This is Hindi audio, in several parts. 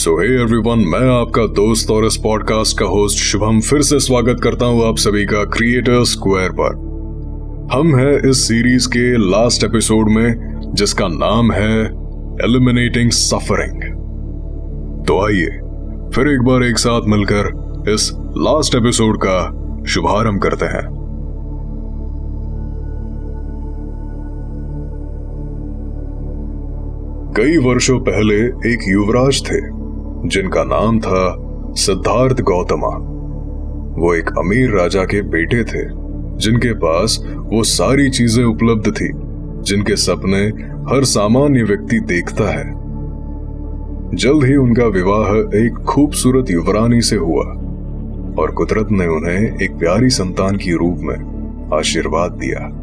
सो हे एवरीवन मैं आपका दोस्त और इस पॉडकास्ट का होस्ट शुभम फिर से स्वागत करता हूँ आप सभी का क्रिएटर स्क्वायर पर। हम हैं इस सीरीज़ के लास्ट एपिसोड में, जिसका नाम है एलिमिनेटिंग सफरिंग तो आइए, फिर एक बार एक साथ मिलकर इस लास्ट एपिसोड का शुभारंभ करते हैं। कई वर्षों पहले एक युवराज थे। जिनका नाम था सिद्धार्थ गौतमा। वो एक अमीर राजा के बेटे थे, जिनके पास वो सारी चीज़ें उपलब्ध थी, जिनके सपने हर सामान्य व्यक्ति देखता है। जल्द ही उनका विवाह एक खूबसूरत युवरानी से हुआ, और कुदरत ने उन्हें एक प्यारी संतान की रूप में आशीर्वाद दिया।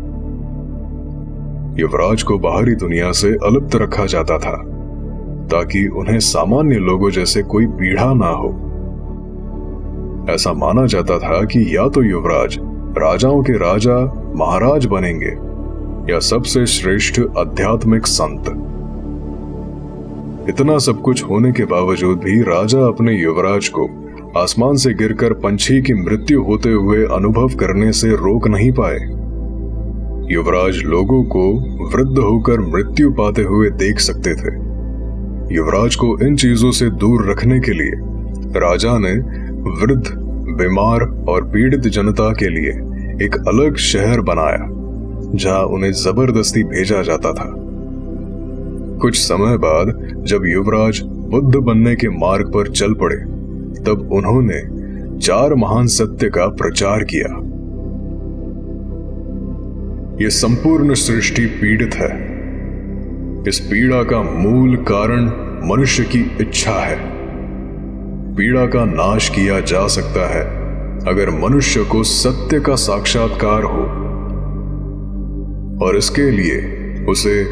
युवराज को बाहरी दुनिया से अलुप्त रखा जाता था। ताकि उन्हें सामान्य लोगों जैसे कोई पीड़ा ना हो। ऐसा माना जाता था कि या तो युवराज राजाओं के राजा, महाराज बनेंगे, या सबसे श्रेष्ठ आध्यात्मिक संत। इतना सब कुछ होने के बावजूद भी राजा अपने युवराज को आसमान से गिरकर पंछी की मृत्यु होते हुए अनुभव करने से रोक नहीं पाए। युवराज लोगों को वृद्ध होकर मृत्यु पाते हुए देख सकते थे। युवराज को इन चीज़ों से दूर रखने के लिए, राजा ने वृद्ध, बीमार और पीड़ित जनता के लिए एक अलग शहर बनाया, जहाँ उन्हें ज़बरदस्ती भेजा जाता था। कुछ समय बाद जब युवराज बुद्ध बनने के मार्ग पर चल पड़े, तब उन्होंने चार महान सत्य का प्रचार किया। यह संपूर्ण सृष्टि पीड़ित है। इस पीड़ा का मूल कारण मनुष्य की इच्छा है। पीड़ा का नाश किया जा सकता है, अगर मनुष्य को सत्य का साक्षात्कार हो। और इसके लिए उसे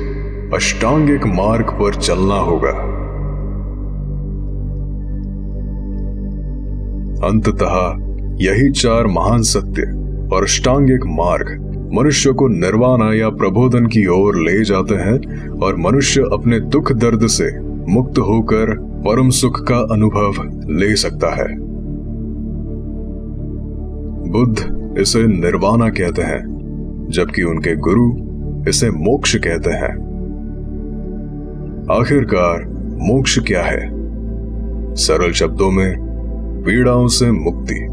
अष्टांगिक मार्ग पर चलना होगा। अंततः यही चार महान सत्य और अष्टांगिक मार्ग मनुष्य को निर्वाणा या प्रबोधन की ओर ले जाते हैं और मनुष्य अपने दुख दर्द से मुक्त होकर परम सुख का अनुभव ले सकता है। बुद्ध इसे निर्वाणा कहते हैं, जबकि उनके गुरु इसे मोक्ष कहते हैं। आखिरकार मोक्ष क्या है? सरल शब्दों में, पीड़ाओं से मुक्ति।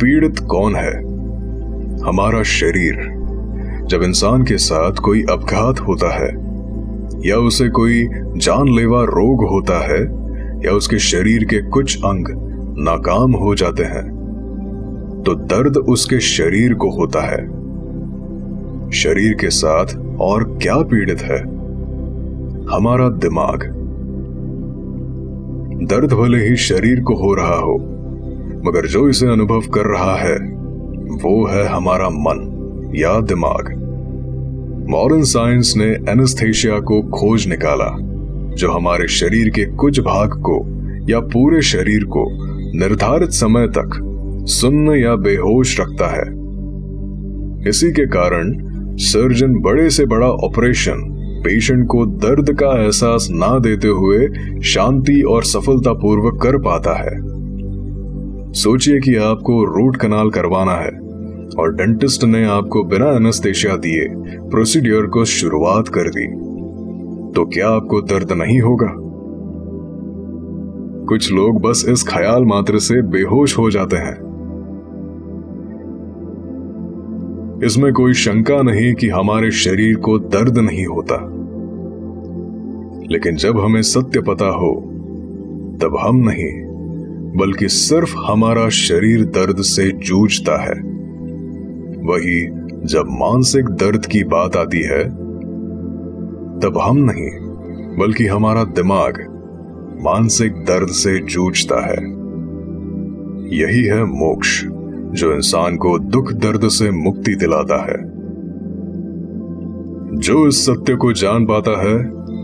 पीड़ित कौन है? हमारा शरीर, जब इंसान के साथ कोई अपघात होता है, या उसे कोई जानलेवा रोग होता है, या उसके शरीर के कुछ अंग नाकाम हो जाते हैं तो दर्द उसके शरीर को होता है। शरीर के साथ और क्या पीड़ित है? हमारा दिमाग। दर्द भले ही शरीर को हो रहा हो, मगर जो इसे अनुभव कर रहा है वो है हमारा मन, या दिमाग। मॉडर्न साइंस ने एनेस्थेशिया को खोज निकाला, जो हमारे शरीर के कुछ भाग को, या पूरे शरीर को, निर्धारित समय तक सुन्न या बेहोश रखता है। इसी के कारण सर्जन बड़े से बड़ा ऑपरेशन पेशेंट को दर्द का एहसास ना देते हुए शांति और सफलतापूर्वक कर पाता है। सोचिए कि आपको रूट कनाल करवाना है। और डेंटिस्ट ने आपको बिना एनेस्थेशिया दिए प्रोसीडियर को शुरुआत कर दी। तो क्या आपको दर्द नहीं होगा? कुछ लोग बस इस ख्याल मात्र से बेहोश हो जाते हैं। इसमें कोई शंका नहीं कि हमारे शरीर को दर्द नहीं होता। लेकिन जब हमें सत्य पता हो, तब हम नहीं, बल्कि सिर्फ़ हमारा शरीर दर्द से जूझता है। वही जब मानसिक दर्द की बात आती है, तब हम नहीं, बल्कि हमारा दिमाग मानसिक दर्द से जूझता है। यही है मोक्ष, जो इंसान को दुख दर्द से मुक्ति दिलाता है। जो इस सत्य को जान पाता है,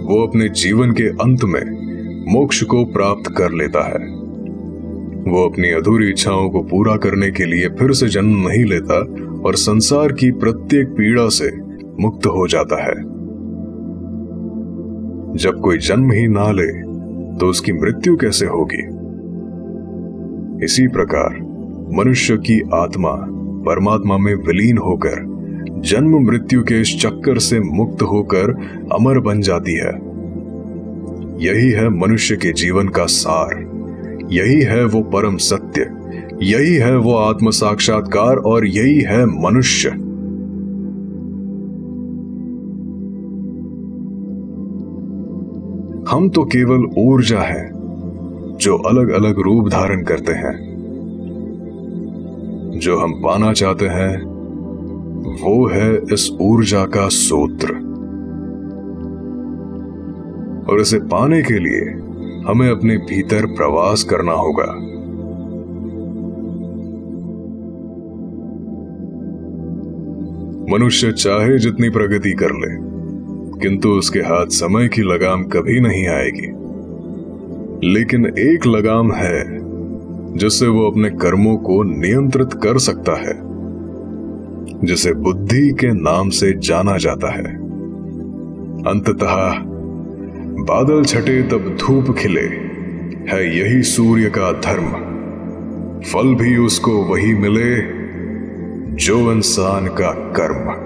वो अपने जीवन के अंत में मोक्ष को प्राप्त कर लेता है। वो अपनी अधूरी इच्छाओं को पूरा करने के लिए फिर से जन्म नहीं लेता और संसार की प्रत्येक पीड़ा से मुक्त हो जाता है। जब कोई जन्म ही ना ले तो उसकी मृत्यु कैसे होगी? इसी प्रकार, मनुष्य की आत्मा परमात्मा में विलीन होकर, जन्म मृत्यु के इस चक्कर से मुक्त होकर अमर बन जाती है। यही है मनुष्य के जीवन का सार, यही है वो परम सत्य यही है वो आत्म साक्षात्कार और यही है मनुष्य। हम तो केवल ऊर्जा है, जो अलग अलग रूप धारण करते हैं। जो हम पाना चाहते हैं, वो है इस ऊर्जा का सूत्र। और इसे पाने के लिए हमें अपने भीतर प्रवास करना होगा। मनुष्य चाहे जितनी प्रगति कर ले, किंतु उसके हाथ समय की लगाम कभी नहीं आएगी। लेकिन एक लगाम है, जिससे वो अपने कर्मों को नियंत्रित कर सकता है, जिसे बुद्धि के नाम से जाना जाता है। अंततः, बादल छटे तब धूप खिले, है यही सूर्य का धर्म। फल भी उसको वही मिले जो इंसान का कर्म